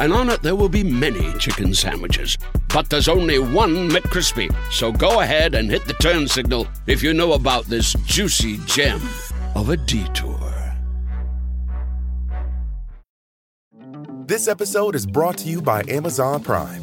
and on it there will be many chicken sandwiches. But there's only one McCrispy. So go ahead and hit the turn signal if you know about this juicy gem of a detour. This episode is brought to you by Amazon Prime.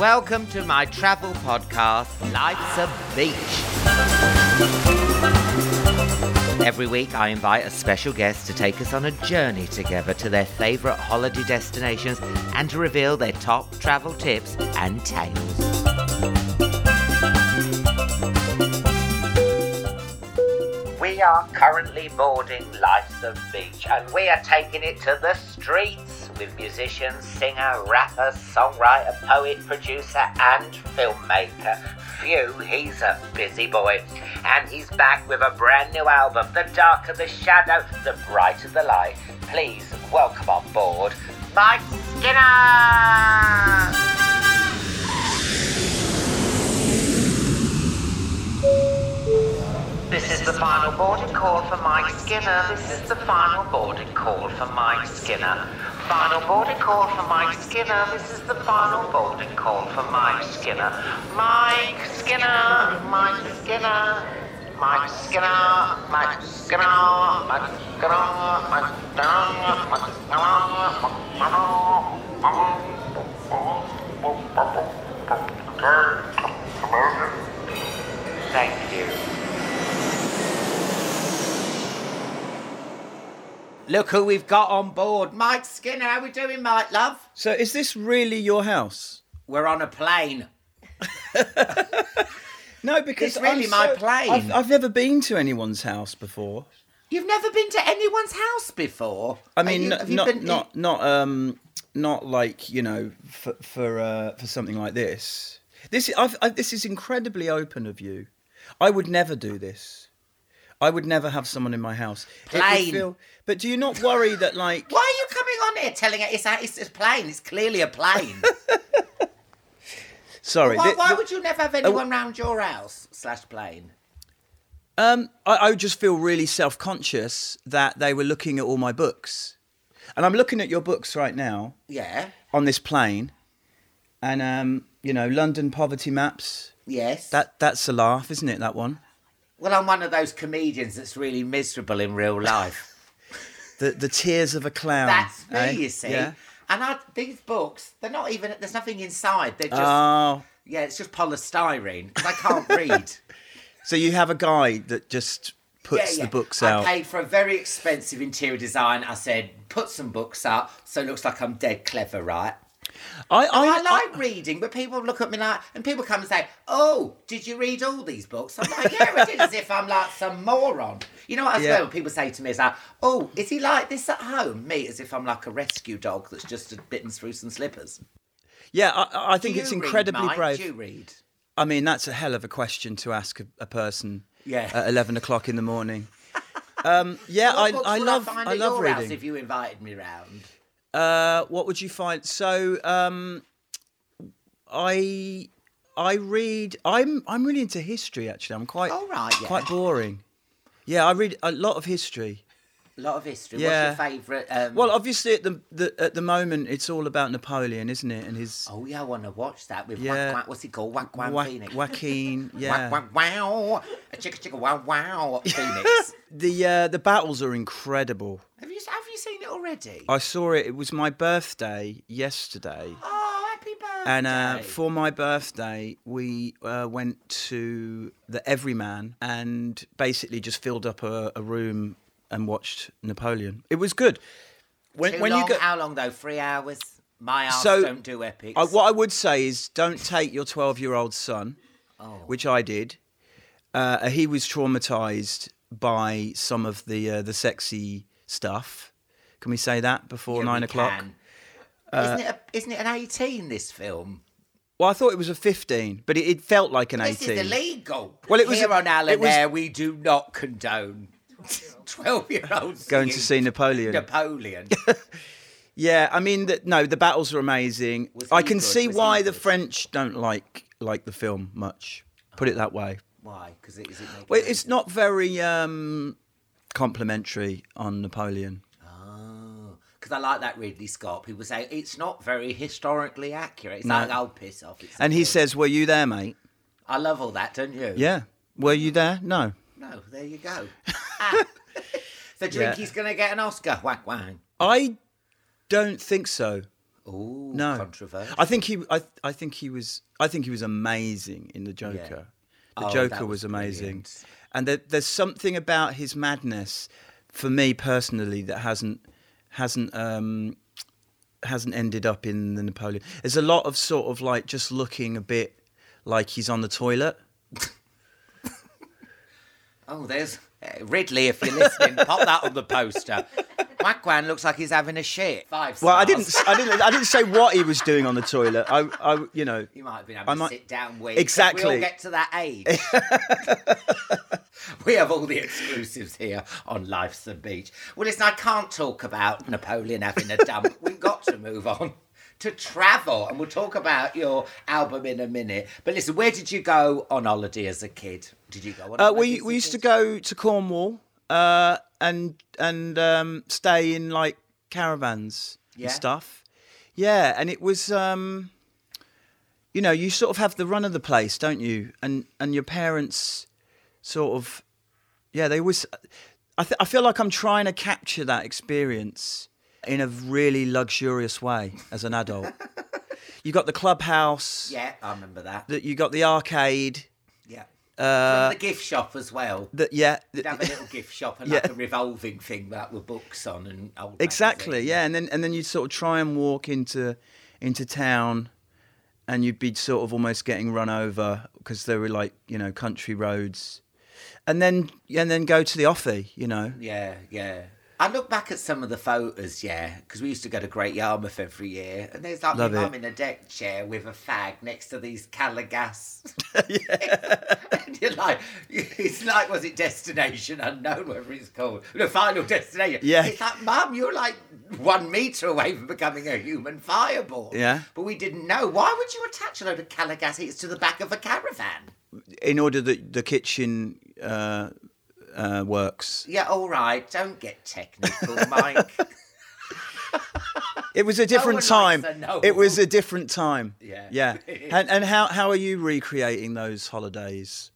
Welcome to my travel podcast, Life's a Beach. Every week, I invite a special guest to take us on a journey together to their favourite holiday destinations and to reveal their top travel tips and tales. We are currently boarding Life's a Beach and we are taking it to the streets with musician, singer, rapper, songwriter, poet, producer, and filmmaker. Phew, he's a busy boy. And he's back with a brand new album, The Darker the Shadow, The Brighter the Light. Please welcome on board Mike Skinner! This is the final boarding call for Mike Skinner. This is the final boarding call for Mike Skinner. Final boarding call for Mike Skinner. This is the final boarding call for Mike Skinner. Mike Skinner. Mike Skinner. Mike Skinner. Mike Skinner. Mike Skinner. Mike Skinner. Thank you. Look who we've got on board. Mike Skinner. How we doing, Mike, love? So is this really your house? We're on a plane. No, because It's really I'm my so- plane. I've, I've never been to anyone's house before. You've never been to anyone's house before. I mean, you- not been- not not um not like you know for for uh, for something like this. This I've, I, this is incredibly open of you. I would never do this. I would never have someone in my house. It would Plain. feel- but do you not worry that like? Why are you coming on here telling it it's a, it's a plane? It's clearly a plane. Sorry. why why would you never have anyone round your house slash plane? Um, I, I would just feel really self conscious that they were looking at all my books, and I'm looking at your books right now Yeah. on this plane, and um, you know, London poverty maps. Yes. That that's a laugh, isn't it? That one. Well, I'm one of those comedians that's really miserable in real life. The the tears of a clown. That's me, eh? you see. Yeah. And I, these books, they're not even. There's nothing inside. They're just. Oh, yeah, it's just polystyrene. 'cause I can't read. so you have a guy that just puts Yeah, yeah. the books I out. paid for a very expensive interior design. I said, put some books up so it looks like I'm dead clever, right? I, I, like reading, but people look at me like, and people come and say, "Oh, did you read all these books?" I'm like, "Yeah, I did," as if I'm like some moron. You know what I Yeah. swear when people say to me, "It's like, oh, is he like this at home?" Me, as if I'm like a rescue dog that's just bitten through some slippers. Yeah, I, I think it's read, incredibly Mike? brave. Do you read? I mean, that's a hell of a question to ask a, a person. Yeah. At eleven o'clock in the morning. Um, yeah, What I, I love find I love reading. if you invited me round. Uh, what would you find? So, um, I I read. I'm I'm really into history. Actually, I'm quite Oh, right, yeah. quite boring. Yeah, I read a lot of history. A lot of history. Yeah. What's your favourite? Um... Well, obviously at the, the at the moment it's all about Napoleon, isn't it? And his oh yeah, I want to watch that with Yeah. What's he called? Whack Whack Wa- Phoenix. Joaquin. Yeah, Whack Whack Wow. A chicka chicka wow wow. Phoenix. the uh, the battles are incredible. have you have you seen it already? I saw it. It was my birthday yesterday. Oh, happy birthday! And uh, for my birthday, we uh, went to the Everyman and basically just filled up a, a room and watched Napoleon. It was good. When, Too when long? you go, How long though? Three hours. My ass So, don't do epics. I, what I would say is don't take your 12 year old son, oh. which I did. Uh, he was traumatized by some of the uh, the sexy stuff. Can we say that before Yeah, nine o'clock? can. isn't it? A, isn't it an eighteen? This film. Well, I thought it was a 15, but it, it felt like an This 18. is illegal. Well, it was- here on Alan was- Air. We do not condone twelve-year-olds Going to see Napoleon. Napoleon. Yeah, I mean, the, no, the battles are amazing. Was I can good? see Was why the good? French don't like like the film much. Put it that way. Why? Because it is it. Well, it's not very um, complimentary on Napoleon. Oh, because I like that Ridley Scott. People say it's not very historically accurate. It's No. like, oh, piss off. It's And he says, "Were you there, mate?" I love all that, don't you? Yeah. Were you there? No. No, there you go. Ah. so do Yeah. he's going to get an Oscar? Whack wang. I don't think so. Ooh, No. controversial. I think he. I. I think he was. I think he was amazing in the Joker. The Oh, Joker was, was amazing, and there, there's something about his madness, for me personally, that hasn't hasn't um, hasn't ended up in the Napoleon. There's a lot of sort of like just looking a bit like he's on the toilet. Oh, there's uh, Ridley. If you're listening, pop that on the poster. Whack-wan looks like he's having a shit. Five stars. Well, I didn't. I didn't. I didn't say what he was doing on the toilet. I. I you know. You might have been having I a might- sit down week. Exactly. We all get to that age. we have all the exclusives here on Life's the Beach. Well, listen, I can't talk about Napoleon having a dump. We've got to move on to travel, and we'll talk about your album in a minute. But listen, where did you go on holiday as a kid? Did you go on? Uh, we we used to go to Cornwall uh, and and um, stay in like caravans Yeah. and stuff. Yeah, and it was um, you know you sort of have the run of the place, don't you? And and your parents sort of yeah they was. I th- I feel like I'm trying to capture that experience in a really luxurious way as an adult. you got the clubhouse. Yeah, I remember that. That you got the arcade. Yeah. Uh, Remember the gift shop as well. that yeah. You'd have a little gift shop and Yeah. like a revolving thing that were books on and old Exactly, magazines. yeah, and then and then you'd sort of try and walk into into town, and you'd be sort of almost getting run over because there were like you know country roads, and then and then go to the offie, you know. Yeah, yeah. I look back at some of the photos, yeah, because we used to go to Great Yarmouth every year, and there's like Love my mum in a deck chair with a fag next to these Calor Gas. and you're like, it's like, was it Destination Unknown, whatever it's called? The Final Destination. Yeah. It's like, mum, you're like one metre away from becoming a human fireball. Yeah. But we didn't know. Why would you attach a load of Calor Gas heaters to the back of a caravan? In order that the kitchen uh, uh, works. Yeah, all right. Don't get technical, Mike. It was a different one time. It was a different time. Yeah. yeah. And and how how are you recreating those holidays?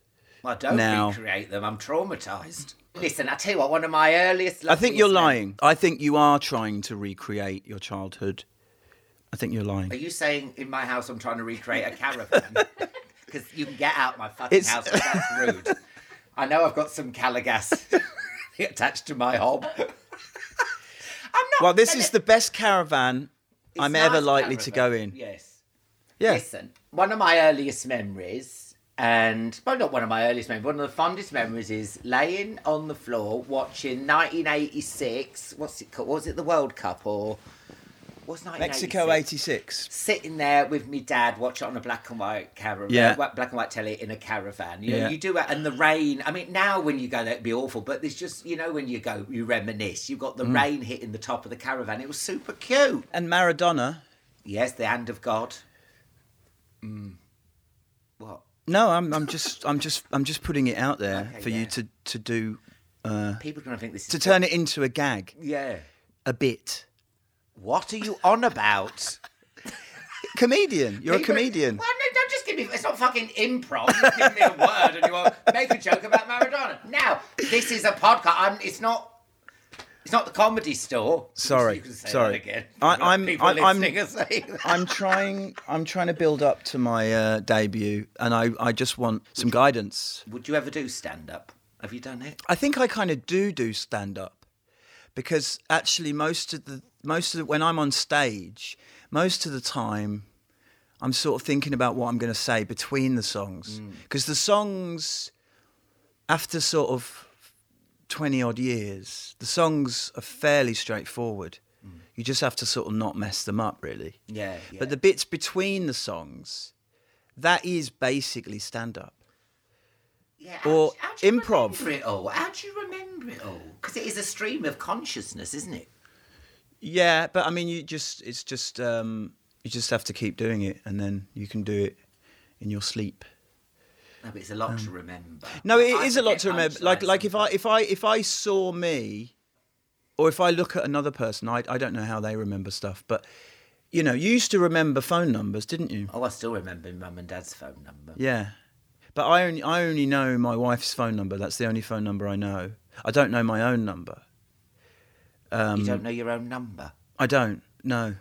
I don't Now. recreate them. I'm traumatized. Listen, I tell you what. One of my earliest. I think you're lying. I think you are trying to recreate your childhood. I think you're lying. Are you saying in my house I'm trying to recreate a caravan? Because you can get out my fucking It's- house. That's rude. I know I've got some Calor Gas attached to my hob. I'm not. Well, this is the best caravan It's I'm nice ever likely to go in. Yes. Yeah. Listen, one of my earliest memories, and well, not one of my earliest memories, one of the fondest memories is laying on the floor watching 1986. What's it called? Was it the World Cup or 1986? Mexico 86. Sitting there with me dad, watch it on a black and white caravan, Yeah. black and white telly in a caravan. You know, Yeah. you do it, and the rain. I mean, now when you go there, it'd be awful, but there's just you know when you go, you reminisce. You got the Mm. rain hitting the top of the caravan. It was super cute. And Maradona. Yes, the hand of God. Mm. What? No, I'm I'm just I'm just I'm just putting it out there Okay, for yeah. you to to do uh, People are going to think this is to turn it into a gag Yeah. a bit. What are you on about? Comedian, you're People- a comedian. Well, no, don't just give me. It's not fucking improv. You give me a word and you want make a joke about Maradona. Now, this is a podcast. I'm, it's not. It's not the comedy store. Sorry, You can say sorry. Again. I- got I'm- I'm- listening are saying that. I'm trying. I'm trying to build up to my uh, debut, and I, I just want some guidance. Would you ever do stand up? Have you done it? I think I kind of do do stand up because actually most of the most of the, when I'm on stage, most of the time, I'm sort of thinking about what I'm going to say between the songs mm. because the songs, after sort of twenty odd years, the songs are fairly straightforward. Mm. You just have to sort of not mess them up, really. Yeah, yeah. But the bits between the songs, that is basically stand up. Yeah, or how, how do you improv. Remember it all? How do you remember it all? Because it is a stream of consciousness, isn't it? Yeah, but I mean, you just it's just um, you just have to keep doing it, and then you can do it in your sleep. No, but it's a lot to remember. Um, No, it I is a lot to remember. Like like if I if I if I saw me, or if I look at another person, I I don't know how they remember stuff, but you know, you used to remember phone numbers, didn't you? Oh, I still remember mum and dad's phone number. Yeah, but I only I only know my wife's phone number. That's the only phone number I know. I don't know my own number. Um, you don't know your own number. I don't. No.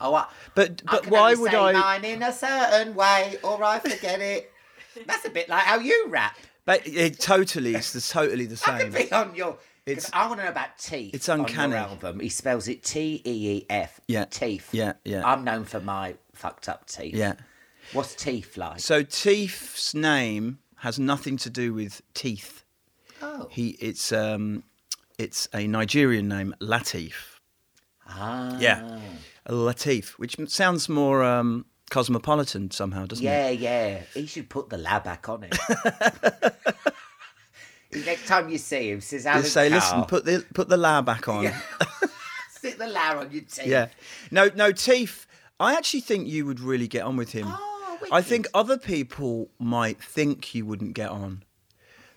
Oh, I, But I but can why would say I? mine in a certain way, or I forget it. That's a bit like how you rap. But it totally, it's the, totally the same. I could be on your. It's- I want to know about teeth. it's On uncanny. your album, he spells it T E E F. Yeah. Teeth. Yeah, yeah. I'm known for my fucked up teeth. Yeah. What's teeth like? So Teeth's name has nothing to do with teeth. oh. He it's um it's a Nigerian name, Latif. Ah. Yeah. Latif, which sounds more um cosmopolitan somehow, doesn't it? Yeah, yeah. He should put the la back on it. Next time you see him, says Alan Just say, listen, put the put the la back on. Yeah. stick the la on your teeth. Yeah. No, no, Teef. I actually think you would really get on with him. Oh, I think other people might think you wouldn't get on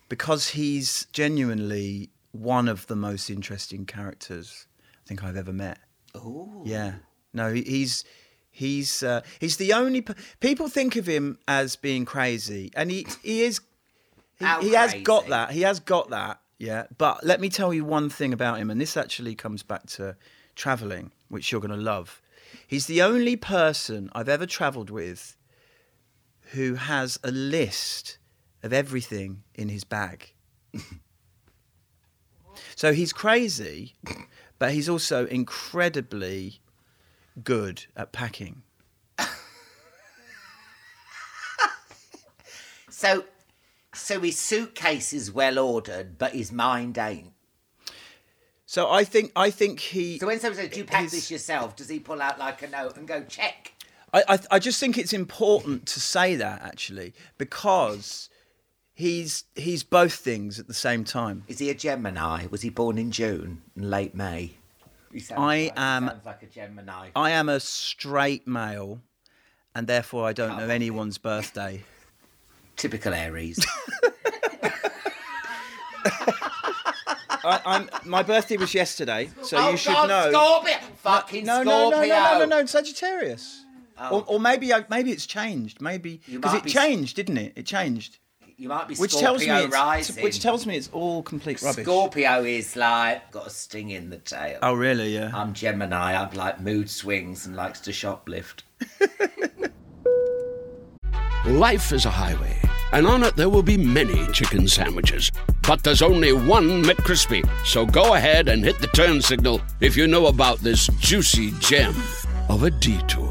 because he's genuinely one of the most interesting characters I think I've ever met. Ooh. Yeah. No, he's he's uh, he's the only p- people think of him as being crazy, and he he is. He, he has got that. He has got that. Yeah. But let me tell you one thing about him, and this actually comes back to traveling, which you're going to love. He's the only person I've ever traveled with who has a list of everything in his bag. so he's crazy, but he's also incredibly good at packing. So, so his suitcase is well ordered, but his mind ain't. So I think I think he. So when someone says, "Do you pack his- this yourself?" Does he pull out like a note and go check? I, I I just think it's important to say that actually because he's he's both things at the same time. Is he a Gemini? Was he born in June and late May? He sounds I like, he am- sounds like a Gemini. I am a straight male, and therefore I don't know on. anyone's birthday. Typical Aries. I, I'm my birthday was yesterday, so oh you should God, know. Scorpio! Fucking no, no, Scorpio! no, no, no, no, no, Sagittarius. Oh. Or, or maybe I, maybe it's changed. Maybe because it be- changed, didn't it? It changed. You might be Which Scorpio tells me it's, rising. which tells me it's all complete rubbish. Scorpio is like got a sting in the tail. Oh really? Yeah. I'm Gemini. I've like mood swings and likes to shoplift. Life is a highway, and on it there will be many chicken sandwiches. But there's only one McCrispy. So go ahead and hit the turn signal if you know about this juicy gem of a detour.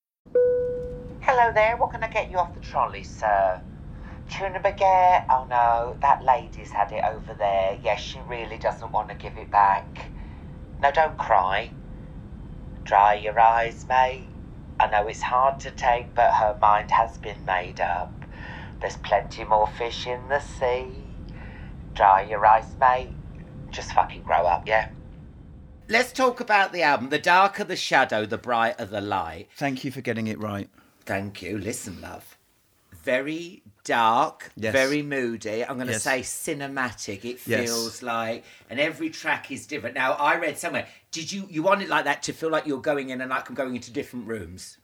Hello there, what can I get you off the trolley, sir? Tuna baguette? Oh no, that lady's had it over there. Yes, she really doesn't want to give it back. Now don't cry. Dry your eyes, mate. I know it's hard to take, but her mind has been made up. There's plenty more fish in the sea. Dry your eyes, mate. Just fucking grow up, yeah? Let's talk about the album. The darker the shadow, the brighter the light. Thank you for getting it right. Thank you. Listen, love. Very dark, Yes. very moody. I'm going to Yes. say cinematic. It Yes. feels like, and every track is different. Now, I read somewhere. Did you you want it like that to feel like you're going in and like I'm going into different rooms?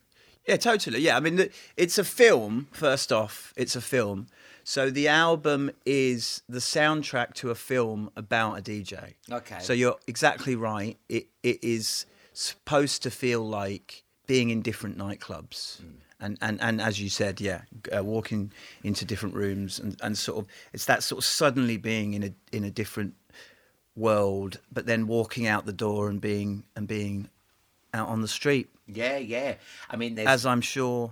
Yeah, totally. Yeah, I mean, it's a film. First off, it's a film. So the album is the soundtrack to a film about a DJ. Okay. So you're exactly right. It it is supposed to feel like being in different nightclubs. Hmm. And, and, and as you said, yeah, uh, walking into different rooms and, and sort of it's that sort of suddenly being in a in a different world, but then walking out the door and being and being out on the street, Yeah, yeah. I mean, there's as I'm sure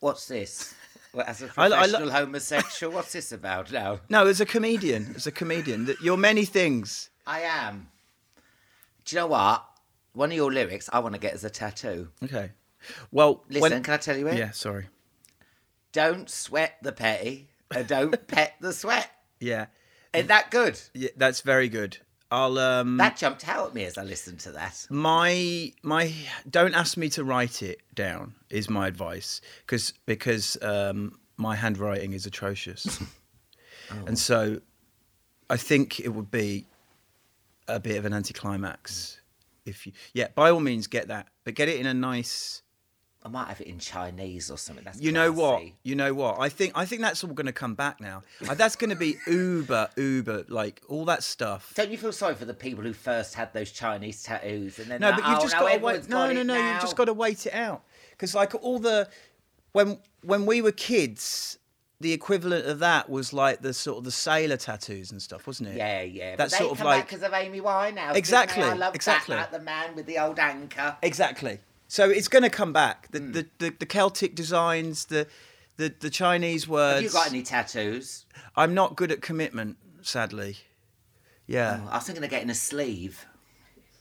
what's this? Well, as a I- I lo- professional homosexual, what's this about now? No, as a comedian, as a comedian, that you're many things. I am. Do you know what? One of your lyrics I want to get as a tattoo. Okay. Well, Listen, when- can I tell you it? Yeah, sorry. Don't sweat the petty and don't pet the sweat. Yeah. Isn't that good? yeah, that's very good. I'll um That jumped out at me as I listened to that. my my don't ask me to write it down is my advice because because um my handwriting is atrocious. And so I think it would be a bit of an anticlimax if you yeah, by all means get that, but get it in a nice I might have it in Chinese or something. That's You know what? You know what? I think I think that's all going to come back now. Uh, That's going to be uber uber like all that stuff. Don't you feel sorry for the people who first had those Chinese tattoos and then No, like, but you've oh, just no, got to wait. No, no, no. now. You've just got to wait it out because like all the when when we were kids, the equivalent of that was like the sort of the sailor tattoos and stuff, wasn't it? Yeah, yeah. That's sort of like because of Amy Winehouse. Exactly, didn't? I love exactly. That, like the man with the old anchor. exactly. So it's going to come back. The, Hmm. the, the the Celtic designs, the the the Chinese words. Have you got any tattoos? I'm not good at commitment, sadly. Yeah. Oh, I was thinking of getting a sleeve.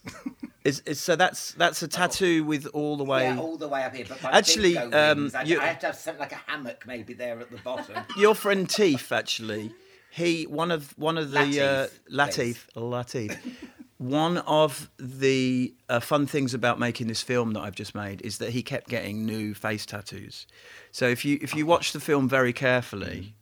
It's, it's, so that's that's a tattoo with all the way. Yeah, all the way up here. But Actually, um. I, you- I have to have something like a hammock maybe there at the bottom. Your friend Teef, actually, he one of one of the uh, Latif Latif. One of the uh, fun things about making this film that I've just made is that he kept getting new face tattoos. So if you if you watch the film very carefully,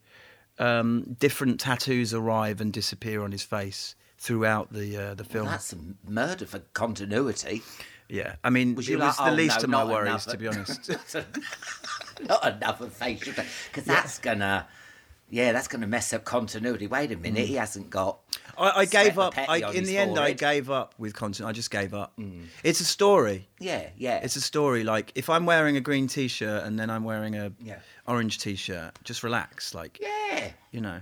um, different tattoos arrive and disappear on his face throughout the uh, the film. That's a murder for continuity. yeah, I mean, Was it was like, the oh, least no, of my worries, to be honest. Not enough of facial because that's gonna, yeah, that's gonna mess up continuity. Wait a minute, he mm. hasn't got. I, I gave up. I, in his the end, I gave up with content. I just gave up. Mm. It's a story. Yeah, yeah. It's a story. Like if I'm wearing a green t-shirt and then I'm wearing a Yeah. orange t-shirt, just relax. Like yeah. you know,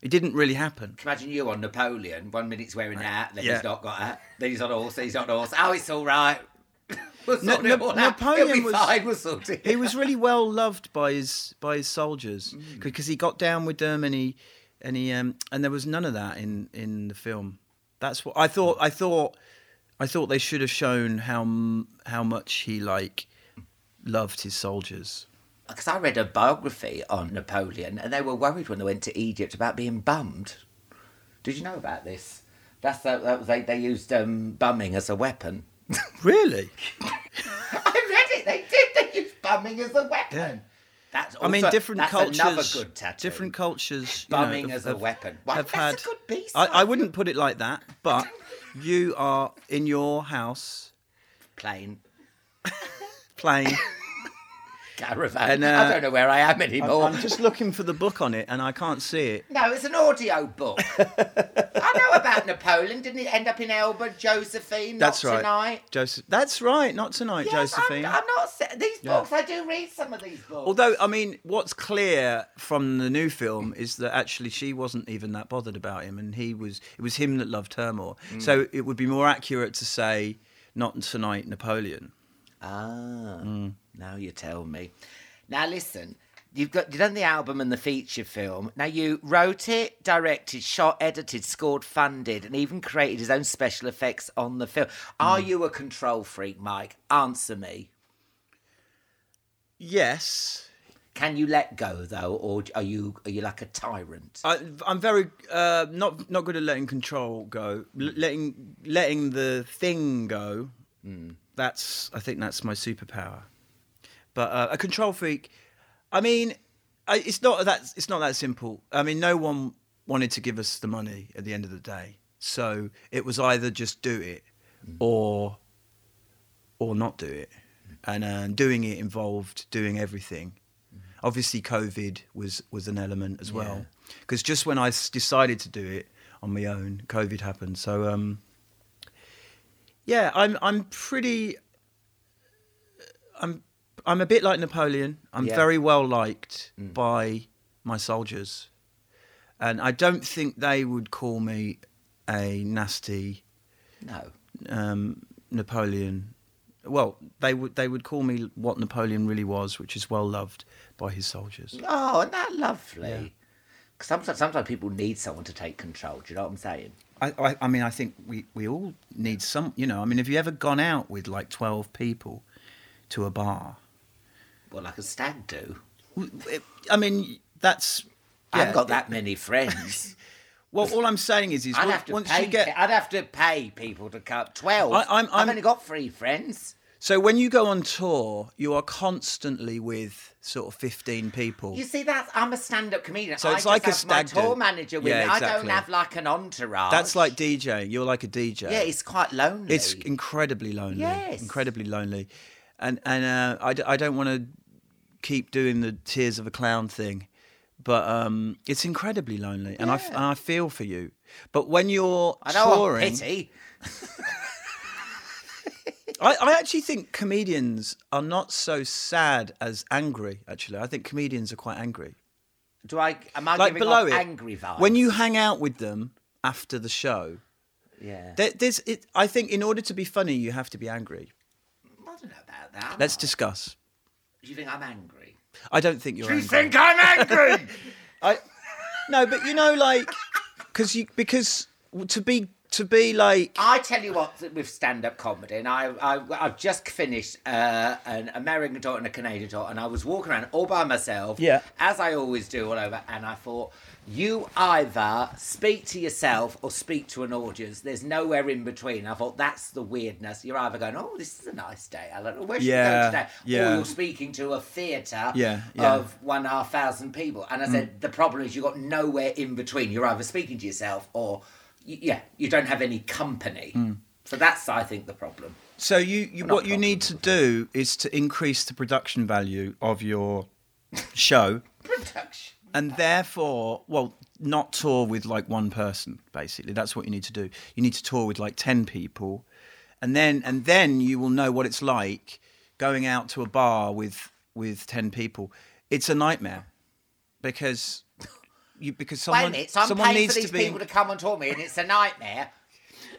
it didn't really happen. Imagine you on Napoleon. One minute he's wearing that, then Yeah. he's not got that. Then he's on a horse, then he's on a horse. Oh, it's all right. We'll Na- Na- Napoleon It'll was, fine, we'll he was really well loved by his by his soldiers Mm. because he got down with them and he and he um and there was none of that in in the film. That's what I thought. I thought I thought they should have shown how how much he like loved his soldiers. because I read a biography on Napoleon, and they were worried when they went to Egypt about being bummed. Did you know about this? That's that, that was, they they used um, bumming as a weapon. Really? I read it. They did. They used bumming as a weapon. Yeah. That's I mean, different that's cultures. Another good tattoo. Different cultures. you Bumming know, as a weapon. Why, have that's had. a good piece. I, I wouldn't put it like that, but you are in your house Plain playing. Caravan. And, I uh, don't know where I am I'm, anymore. I'm just looking for the book on it, and I can't see it. No, it's an audio book. I know about Napoleon. Didn't it end up in Elba, Josephine? That's not right, Tonight? Joseph. That's right. Not tonight, Yes, Josephine. I'm, I'm not. These Yeah. books, I do read some of these books. Although, I mean, what's clear from the new film is that actually she wasn't even that bothered about him, and he was. It was him that loved her more. Mm. So it would be more accurate to say not tonight, Napoleon. Ah, now you tell me. Now listen, you've got you done the album and the feature film. Now you wrote it, directed, shot, edited, scored, funded, and even created his own special effects on the film. Are hmm. you a control freak, Mike? Answer me. Yes, Can you let go though, or are you are you like a tyrant? I, I'm very uh, not not good at letting control go. L- hmm. letting letting the thing go. Hmm. That's I think that's my superpower. But uh, a control freak. I mean, I, it's not that it's not that simple. I mean, no one wanted to give us the money at the end of the day, so it was either just do it or or not do it. And uh, doing it involved doing everything. Obviously, COVID was was an element as well. Because just when I decided to do it on my own, COVID happened. So, um, yeah, I'm I'm pretty. I'm I'm a bit like Napoleon. I'm Yeah. very well liked by my soldiers, and I don't think they would call me a nasty No. um, Napoleon. Well, they would they would call me what Napoleon really was, which is well loved by his soldiers. Oh, isn't that lovely? 'Cause Sometimes, sometimes people need someone to take control. Do you know what I'm saying? I, I, I mean, I think we, we all need some. You know, I mean, have you ever gone out with like twelve people to a bar? Well, like a stag do. I mean, that's. I haven't got that many friends. Well, all I'm saying is, is I'd have to once pay. you get I'd have to pay people to cut twelve. I- I'm- I've I'm- only got three friends. so when you go on tour, you are constantly with sort of fifteen people. You see, that's I'm a stand-up comedian. So I it's just like a have my stag do. tour manager with Yeah, me. I don't have like an entourage. That's like DJing. You're like a DJ. yeah, it's quite lonely. It's incredibly lonely. Yes. Incredibly lonely. And and uh, I, d- I don't want to keep doing the tears of a clown thing, but um, it's incredibly lonely, and I f- and I feel for you. But when you're I don't want pity. I, I actually think comedians are not so sad as angry. Actually, I think comedians are quite angry. Do I? Am I Like giving below off it, angry vibes? when you hang out with them after the show, yeah, there, there's. It, I think in order to be funny, you have to be angry. I don't know about that. Let's discuss. Do you think I'm angry? I don't think you're angry. Do You angry. think I'm angry? I no, but you know, like, because you because to be to be like I tell you what, with stand-up comedy, and I, I I've just finished uh, an American tour and a Canadian tour, and I was walking around all by myself, Yeah. as I always do, all over, and I thought, you either speak to yourself or speak to an audience. There's nowhere in between. I thought that's the weirdness. You're either going, oh, this is a nice day, Alan, or where should Yeah, we go today? yeah. Or you're speaking to a theatre Yeah, yeah. Mm. of one and a half thousand people, and I said the problem is you've got nowhere in between. You're either speaking to yourself or y- yeah, you don't have any company. Mm. So that's, I think, the problem. so you, you what you need to do is to increase the production value of your show Production. And therefore well not tour with like one person basically. That's what you need to do. You need to tour with like 10 people. And then and then you will know what it's like going out to a bar with with 10 people. It's a nightmare because you because Wait a someone minute, so I'm someone paying needs for these to be people to come and tour me, and it's a nightmare.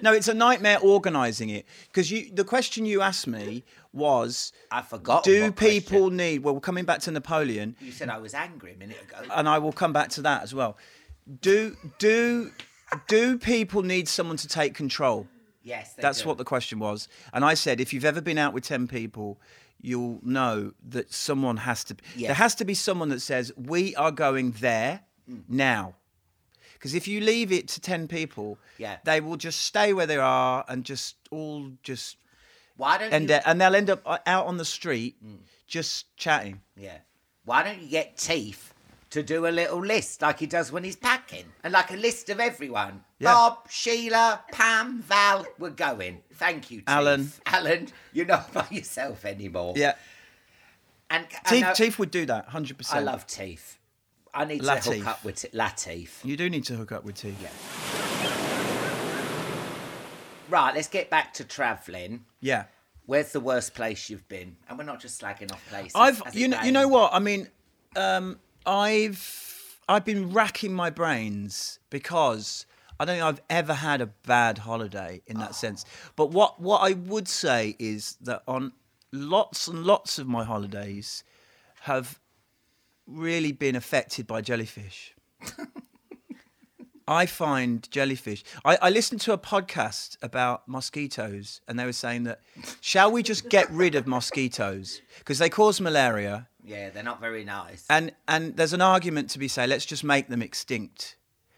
No it's a nightmare organizing it because you the question you asked me was I forgot. do people question. need well we're coming back to napoleon You said I was angry a minute ago. and I will come back to that as well. Do do do people need someone to take control? yes, That's do. what the question was. And I said, if you've ever been out with ten people, you'll know that someone has to. Yeah. There has to be someone that says we are going there Mm. now. Because if you leave it to ten people, Yeah. they will just stay where they are and just all just Why don't and you? uh, and they'll end up uh, out on the street Mm. just chatting. Yeah. Why don't you get Teeth to do a little list like he does when he's packing, and like a list of everyone? Yeah. Bob, Sheila, Pam, Val, we're going. Thank you, Teeth. Alan. Alan, you're not by yourself anymore. Yeah, And, and Teeth, I- Teeth would do that, hundred I percent. love Teeth. I need to hook up with T- Lateef. You do need to hook up with Teeth. Yeah. Right, let's get back to travelling. yeah. Where's the worst place you've been? And we're not just slagging off places. I've you know you know what I mean. Um, I've I've been racking my brains because I don't think I've ever had a bad holiday in that sense. But what what I would say is that on lots and lots of my holidays have really been affected by jellyfish. I find jellyfish. I, I listened to a podcast about mosquitoes, and they were saying that shall we just get rid of mosquitoes because they cause malaria, Yeah, they're not very nice. and and there's an argument to be say let's just make them extinct,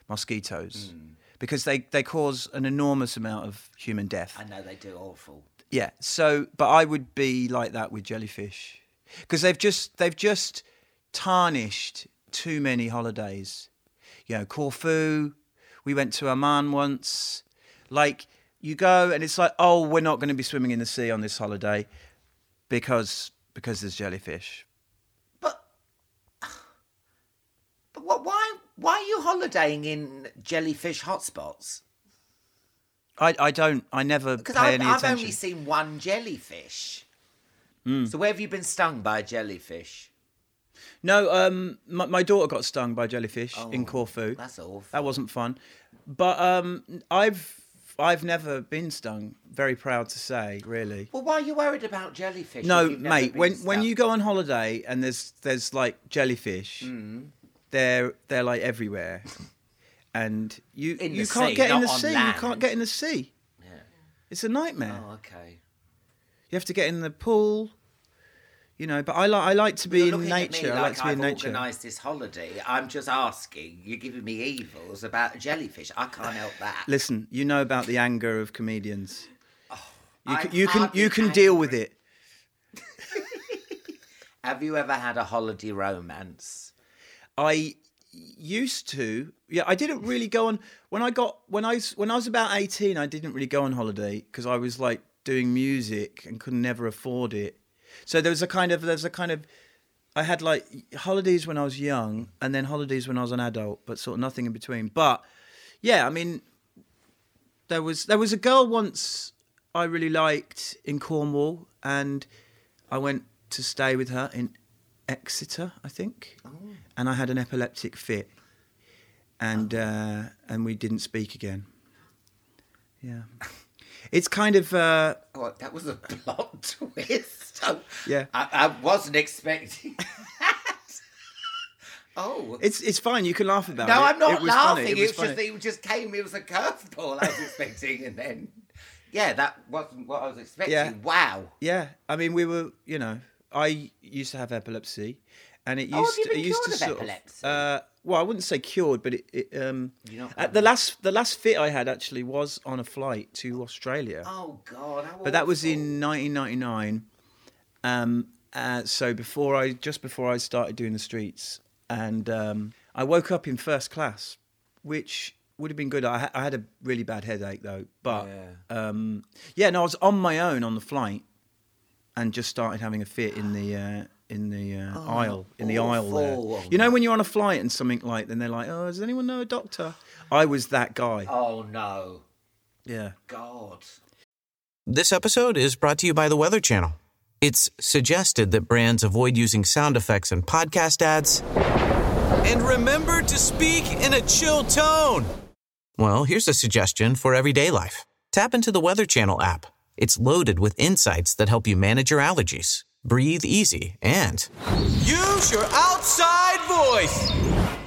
mosquitoes, hmm. because they they cause an enormous amount of human death. I know they do awful. Yeah. So, but I would be like that with jellyfish because they've just they've just tarnished too many holidays. You know, Corfu. We went to Oman once. Like you go and it's like, oh, we're not going to be swimming in the sea on this holiday because because there's jellyfish. But but what, why why are you holidaying in jellyfish hotspots? I I don't. I never Because pay I've, I've only seen one jellyfish. Hmm. So where have you been stung by a jellyfish? No, um, my, my daughter got stung by jellyfish in Corfu. Oh, That's awful. That wasn't fun. But um, I've I've never been stung. Very proud to say, really. Well, why are you worried about jellyfish? No, if you've never mate. been When when stung? you go on holiday and there's there's like jellyfish, Hmm. they're they're like everywhere, and you In you can't sea, get in not the on sea. You land. can't get in the sea. Yeah. It's a nightmare. Oh, okay. You have to get in the pool. You know, but I like I like to be You're in nature. I like like to be I've in nature. organised this holiday. I'm just asking. You're giving me evils about jellyfish. I can't help that. Listen, you know about the anger of comedians. Oh, you I'm can, you can you can deal with it. Have you ever had a holiday romance? I used to. Yeah, I didn't really go on when I got when I was when I was about eighteen. I didn't really go on holiday because I was like doing music and could never afford it. So there was a kind of there's a kind of I had like holidays when I was young and then holidays when I was an adult, but sort of nothing in between. But yeah, I mean, there was there was a girl once I really liked in Cornwall, and I went to stay with her in Exeter, I think, and I had an epileptic fit, and uh, and we didn't speak again. Yeah, it's kind of uh, Oh, that was a plot twist. Yeah. I, I wasn't expecting that. oh. it's it's fine. You can laugh about it. no, I'm not it was funny, laughing. It was It, was funny. just it just came. It was a curveball I was expecting, and then yeah, that wasn't what I was expecting. Yeah. Wow. Yeah, I mean, we were, you know, I used to have epilepsy, and it used Oh, have you to, been it used to of sort epilepsy? of, uh, well, I wouldn't say cured, but it, it um, the last, the last fit I had actually was on a flight to Australia, Oh God. But that was in 1999. Um, uh, so before I, just before I started doing the streets, and um, I woke up in first class, which would have been good. I, ha- I had a really bad headache though, but um, yeah, no, I was on my own on the flight, and just started having a fit in the uh, in the uh, aisle in the aisle there. awful. You know when you're on a flight and something like, then they're like, "Oh, does anyone know a doctor?" I was that guy. Oh no. Yeah. God. This episode is brought to you by the Weather Channel. It's suggested that brands avoid using sound effects in podcast ads. And remember to speak in a chill tone. Well, here's a suggestion for everyday life tap into the Weather Channel app. It's loaded with insights that help you manage your allergies, breathe easy, and use your outside voice.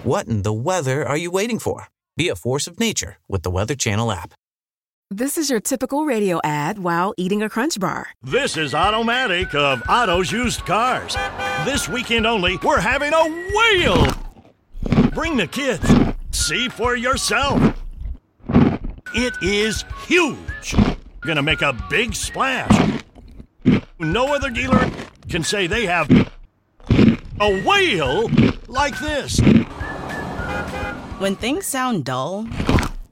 What in the weather are you waiting for? Be a force of nature with the Weather Channel app. This is your typical radio ad while eating a crunch bar. This is Automatic of Auto's Used Cars. This weekend only, we're having a whale! Bring the kids. See for yourself. It is huge. Gonna make a big splash. No other dealer can say they have a whale like this. When things sound dull,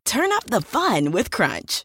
turn up the fun with Crunch.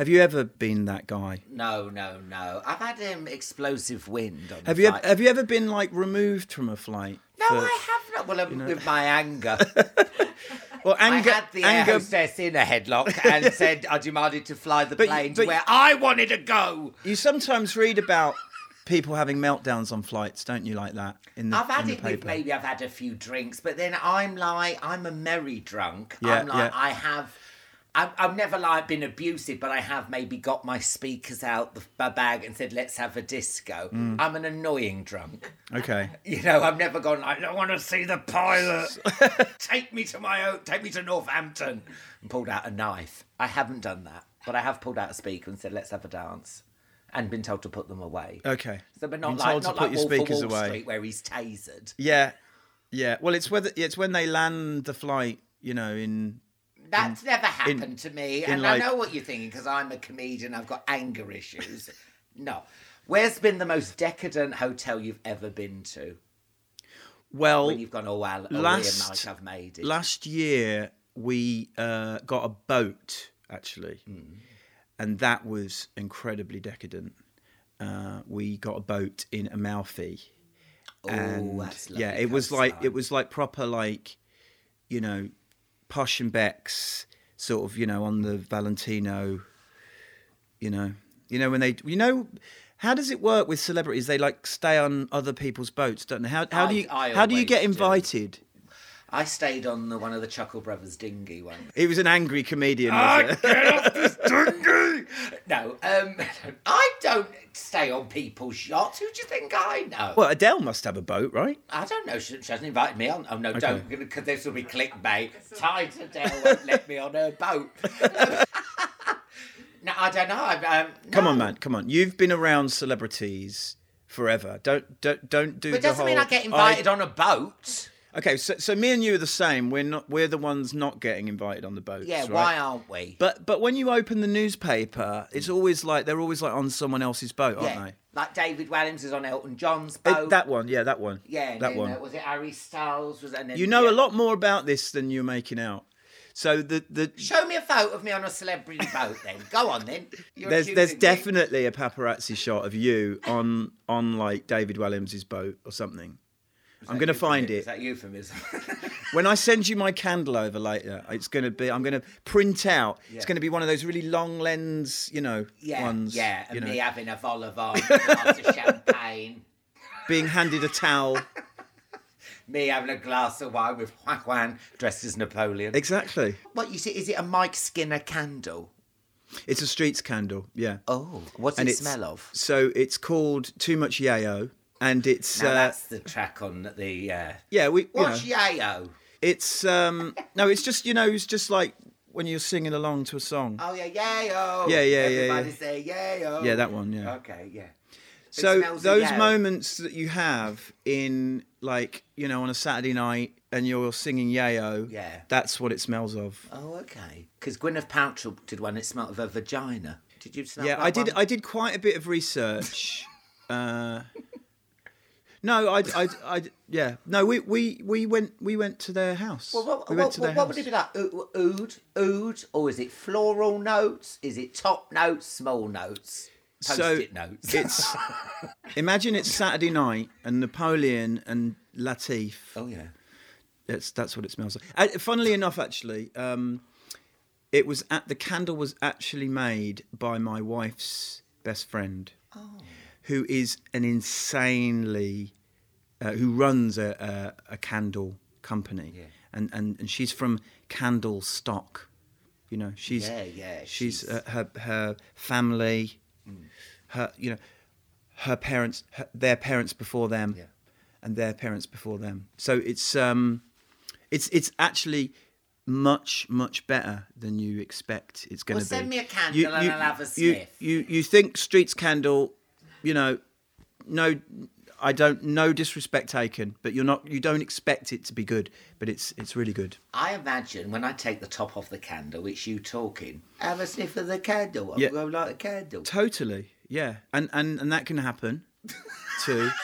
Have you ever been that guy? No, no, no. I've had um, explosive wind on Have the you flight. have you ever been like removed from a flight? No, for- I have not. Well, um, with my anger. Well, anger, I had the air anger. hostess in a headlock and said I demanded to fly the But- plane to where I wanted to go. You sometimes read about people having meltdowns on flights, don't you? Like that in the, I've had in it with maybe I've had a few drinks, but then I'm like I'm a merry drunk. Yeah, I'm like yeah. I have. I've, I've never like been abusive, but I have maybe got my speakers out the my bag and said, "Let's have a disco." Mm. I'm an annoying drunk. Okay. You know, I've never gone like, I want to see the pilot. take me to my own, take me to Northampton, and pulled out a knife. I haven't done that, but I have pulled out a speaker and said, "Let's have a dance," and been told to put them away. Okay. So, but not Been like to not put like your Wolf speakers Wall away. Street where he's tasered. Yeah, yeah. Well, it's whether it's when they land the flight, you know, in That's never in- happened to me, and like- I know what you're thinking because I'm a comedian. I've got anger issues. no, where's been the most decadent hotel you've ever been to? well when you've gone, oh well, oh, last I've made it. last year we uh, got a boat actually, Hmm. and that was incredibly decadent. Uh, we got a boat in Amalfi, and Oh, that's yeah, it was like it was like proper like, you know, posh and Becks sort of you know on the Valentino, you know, you know when they you know. How does it work with celebrities? They like stay on other people's boats, don't they? How, how do you I how do you get invited? do. Invited? I stayed on the, one of the Chuckle Brothers dinghy one. He was an angry comedian. I Was it? get off this dinghy. No, um, I don't stay on people's yachts. Who do you think I know? Well, Adele must have a boat, right? I don't know. She, she hasn't invited me on. Oh no, Okay. don't, because this will be clickbait. Tied Adele won't let me on her boat. no, I don't know. I, um, Come on, man. Come on. You've been around celebrities forever. Don't don't don't do But it the doesn't whole. mean I get invited on a boat. Okay, so so me and you are the same. We're not. We're the ones not getting invited on the boats. Yeah, right? why aren't we? But but when you open the newspaper, it's always like they're always like on someone else's boat, aren't yeah, they? like David Walliams is on Elton John's boat. that one, yeah, that one. yeah, that one. Uh, was it Harry Styles? Was then, you know yeah. a lot more about this than you're making out. So the the Show me a photo of me on a celebrity boat, then. Go on, then. You're there's there's me. definitely a paparazzi shot of you on on like David Walliams's boat or something. I'm going to find it. Is that euphemism? When I send you my candle over later, it's going to be. I'm going to print out. It's going to be one of those really long lens, you know, yeah, ones. yeah, and you know, me having a vol au vent, glass of champagne, being handed a towel. me having a glass of wine with Juan Juan dressed as Napoleon. exactly. What you see? Is it a Mike Skinner candle? It's a streets candle. Yeah. Oh, what's and it smell of? So it's called Too Much Yayo, and it's Now uh, that's the track on the. Uh... yeah. We you What's know, yayo? it's um no, it's just you know, it's just like when you're singing along to a song. Oh yeah, yayo. Yeah, yeah, yeah, Everybody yeah. say yayo. Yeah, that one, yeah. Okay, yeah. So those moments that you have in like you know on a Saturday night and you're singing Yayo, Yeah. that's what it smells of. Oh, okay. Because Gwyneth Paltrow did one. It smelled of a vagina. Did you smell yeah, that I did. one? I did quite a bit of research. uh, no, I, I, I, yeah, no. We, we, we went, we went to their house. Well, what, we what, what, what would it be like? Oud, oud, or is it floral notes? Is it top notes, small notes, post-it notes? it's imagine it's Saturday night and Napoleon and Latif. oh yeah. That's that's what it smells like. Uh, funnily enough, actually, um, it was at the candle was actually made by my wife's best friend, who is an insanely uh, who runs a, a, a candle company, and, and and she's from Candle Stock. You know, she's Yeah, yeah, She's, she's- Uh, her her family, her you know, her parents, her, their parents before them, and their parents before them. So it's um, it's it's actually much much better than you expect it's going Well, to be. send me a candle and I'll have a you, sniff. You you think Streets Candle, you know, no, I don't. No disrespect taken, but you're not. You don't expect it to be good, but it's it's really good. I imagine when I take the top off the candle, it's you talking. Have a sniff of the candle. I'm Yeah. going light a candle. Totally, yeah, and and and that can happen too.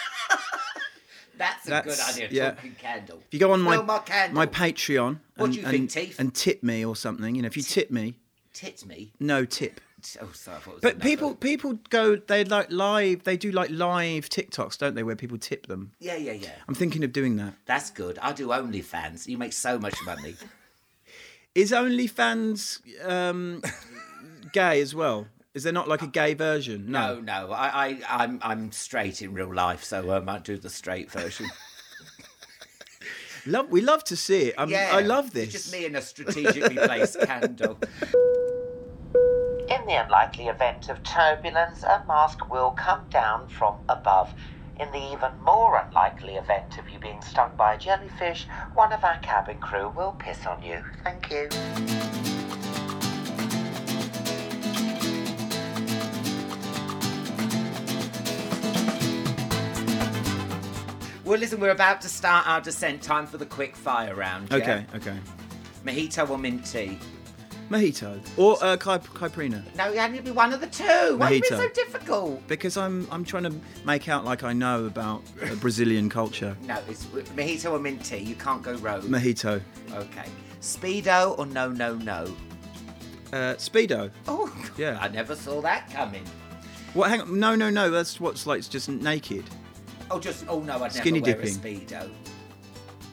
That's a That's- good idea. yeah. Talking candle. If you go on my my my Patreon What and, do you and, think, and tip me or something, you know, if you tip me, Tit me. no tip. Oh, sorry. I thought it was But people people go they like live they do like live TikToks, don't they, where people tip them. Yeah, yeah, yeah. I'm thinking of doing that. That's good. I do OnlyFans. You make so much money. Is OnlyFans um, gay as well? Is there not like a gay version? No, no. I, I, I'm, I'm straight in real life, so I might do the straight version. Love, we love to see it. I'm, yeah, I love It's this. just me in a strategically placed candle. In the unlikely event of turbulence, a mask will come down from above. In the even more unlikely event of you being stung by a jellyfish, one of our cabin crew will piss on you. Thank you. Well, listen, we're about to start our descent. Time for the quick fire round. yeah? Okay, okay. Mojito or mint tea? Mojito or uh, Caipirinha. No, you had to be one of the two. Why are it Mojito. so difficult? Because I'm I'm trying to make out like I know about uh, Brazilian culture. No, it's mojito or mint tea. You can't go rogue. Mojito. okay. Speedo or no, no, no? Uh, Speedo. Oh, Yeah. I never saw that coming. What? Hang on. No, no, no. That's what's like just naked. Oh, just oh no, I'd Skinny never wear dipping. a speedo.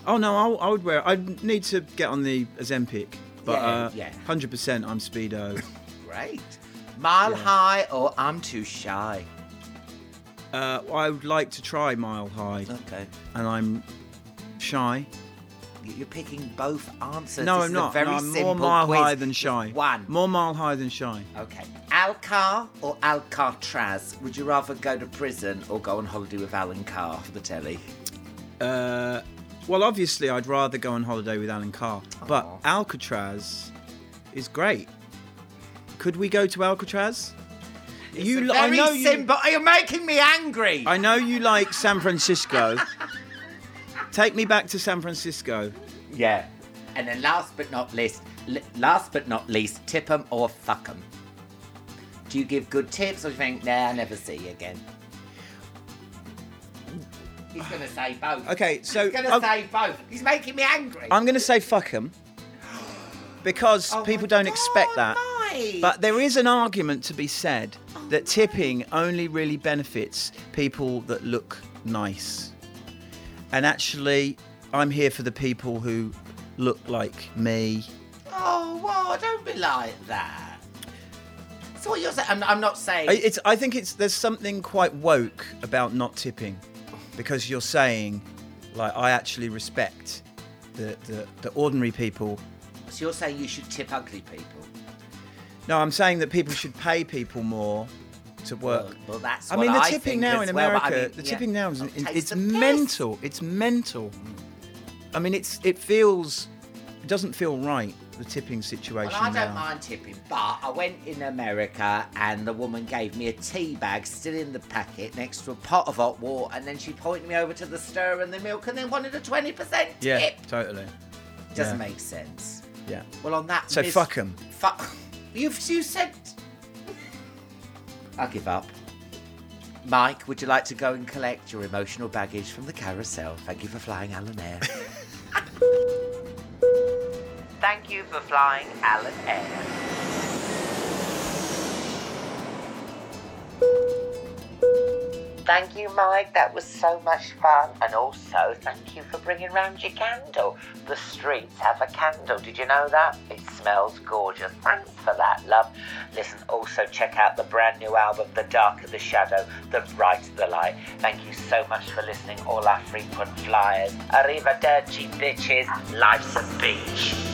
Oh no, I'll, I would wear. I need to get on the Ozempic, but Yeah, uh, yeah. hundred percent, I'm Speedo. Great. Mile high or I'm too shy. uh, I would like to try Mile High, Okay. and I'm shy. You- You're picking both answers. no, This I'm not. Very no, I'm more Mile quiz High than shy. One. More Mile High than shy. Okay. Alcar or Alcatraz? Would you rather go to prison or go on holiday with Alan Carr for the telly? Uh, well, obviously, I'd rather go on holiday with Alan Carr, but Aw. Alcatraz is great. Could we go to Alcatraz? you, li- very I know you. simple. You're making me angry. I know you like San Francisco. Take me back to San Francisco. Yeah. And then last but not least, last but not least, tip 'em or fuck 'em. Do you give good tips or do you think, nah, I'll never see you again? He's gonna say both. Okay, so He's gonna I'm- say both. He's making me angry. I'm going to say fuck 'em because Oh people don't expect God, that. Mike. But there is an argument to be said that tipping only really benefits people that look nice. And actually, I'm here for the people who look like me. Oh, well, don't be like that. So what you're saying? I'm, I'm not saying. I- It's, I think it's there's something quite woke about not tipping, because you're saying, like, I actually respect the, the, the ordinary people. so you're saying you should tip ugly people. No, I'm saying that people should pay people more to work. Well, well, that's I mean, the I tipping now in America, but I mean, the yeah. tipping now is Oh, it's, piss. mental. It's mental. I mean, it's it feels it doesn't feel right the tipping situation Well, I now. don't mind tipping, but I went in America and the woman gave me a tea bag still in the packet next to a pot of hot water, and then she pointed me over to the stir and the milk and then wanted a 20% tip. Yeah, totally. Doesn't yeah. make sense. Yeah. Well, on that. So mis- them. Fuck. You've you said. I'll give up. Mike, would you like to go and collect your emotional baggage from the carousel? Thank you for flying Alan Air. Thank you for flying Alan Air. Thank you, Mike. That was so much fun. And also, thank you for bringing round your candle. The streets have a candle. Did you know that? It smells gorgeous. Thanks for that, love. Listen, also check out the brand new album, The Darker the Shadow, The Brighter the Light. Thank you so much for listening, all our frequent flyers. Arrivederci, bitches. Life's a beach.